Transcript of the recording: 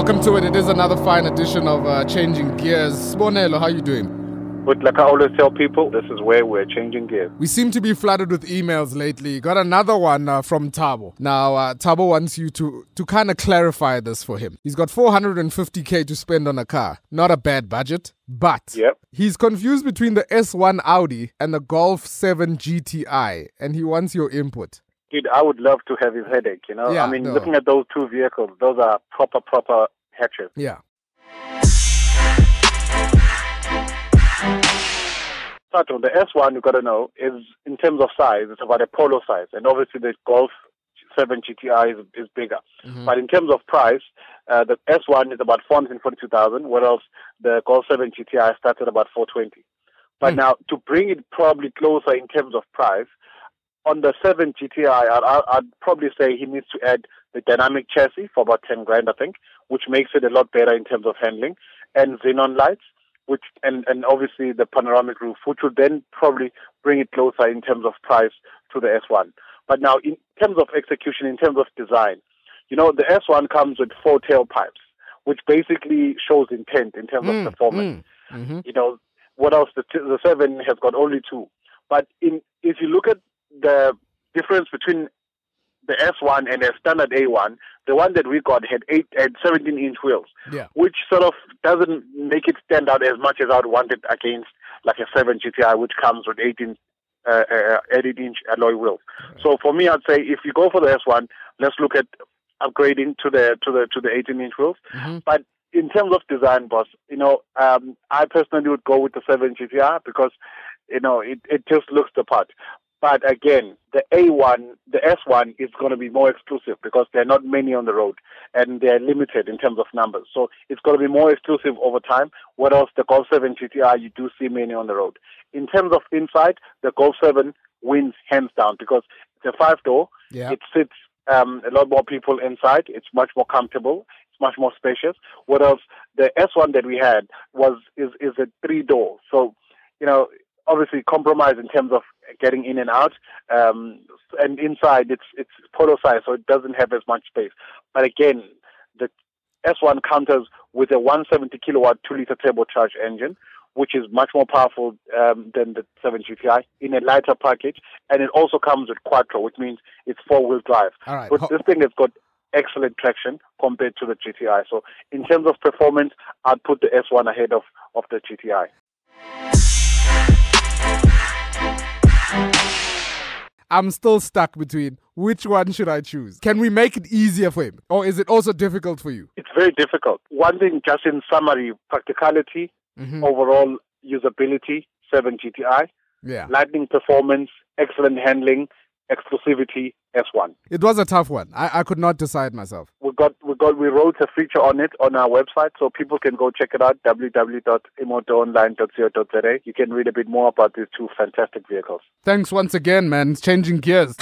Welcome to it. It is another fine edition of uh, Changing Gears. Bonelo, how you doing? But like I always tell people, this is where we're changing gears. We seem to be flooded with emails lately. Got another one uh, from Tabo. Now, uh, Tabo wants you to to kind of clarify this for him. He's got 450k to spend on a car. Not a bad budget, but Yep. he's confused between the S1 Audi and the Golf 7 GTI, and he wants your input. Dude, I would love to have his headache, you know? Yeah, I mean, no. looking at those two vehicles, those are proper, proper hatches. Yeah. Sato, the S1, you've got to know, is in terms of size, it's about a polo size. And obviously, the Golf 7 GTI is, is bigger. Mhm. But in terms of price, uh, the S1 is about 442,000, whereas the Golf 7 GTI starts at about 420. But Hmm. now, to bring it probably closer in terms of price, on the 7 GTI, I'd, I'd- I'd probably say he needs to add the dynamic chassis for about 10 grand, I think, which makes it a lot better in terms of handling, and xenon lights, which and, and obviously the panoramic roof, which would then probably bring it closer in terms of price to the S1. But now, in terms of execution, in terms of design, you know, the S1 comes with four tailpipes, which basically shows intent in terms Mm, of performance. mm, mhm. You know, what else? The, the 7 has got only two. But in if you look at the difference between the S1 and a standard A1, the one that we got had eight had 17 inch wheels, Yeah. which sort of doesn't make it stand out as much as I'd want it against like a 7 GTI, which comes with 18 uh, uh, 18 inch alloy wheels. So for me, I'd say if you go for the S1, let's look at upgrading to the to the to the 18 inch wheels. Mhm. But in terms of design, boss, you know, um, I personally would go with the 7 GTR because, you know, it, it just looks the part. But again, the A1, the S1 is going to be more exclusive because there are not many on the road and they're limited in terms of numbers. So it's going to be more exclusive over time. Whereas the Golf 7 GTR, you do see many on the road. In terms of inside, the Golf 7 wins hands down because it's a five door. Yeah. It sits um, a lot more people inside. It's much more comfortable. It's much more spacious. Whereas the S1 that we had was is is a three door. So you know, obviously compromise in terms of getting in and out. Um, and inside, it's it's polo size, so it doesn't have as much space. But again, the S1 counters with a 170 kilowatt two liter turbocharged engine. Which is much more powerful um, than the 7 GTI in a lighter package, and it also comes with quattro, which means it's four wheel drive. All right. But this thing has got excellent traction compared to the GTI. So in terms of performance, I'd put the S1 ahead of, of the GTI. I'm still stuck between which one should I choose? Can we make it easier for him? Or is it also difficult for you? It's very difficult. One thing, just in summary, practicality, Mhm. overall usability, 7 GTI, Yeah. lightning performance, excellent handling, exclusivity, S1. It was a tough one. I, I could not decide myself. Got we got we wrote a feature on it on our website, so people can go check it out www.imotoonline.co.za. You can read a bit more about these two fantastic vehicles. Thanks once again, man. It's changing gears.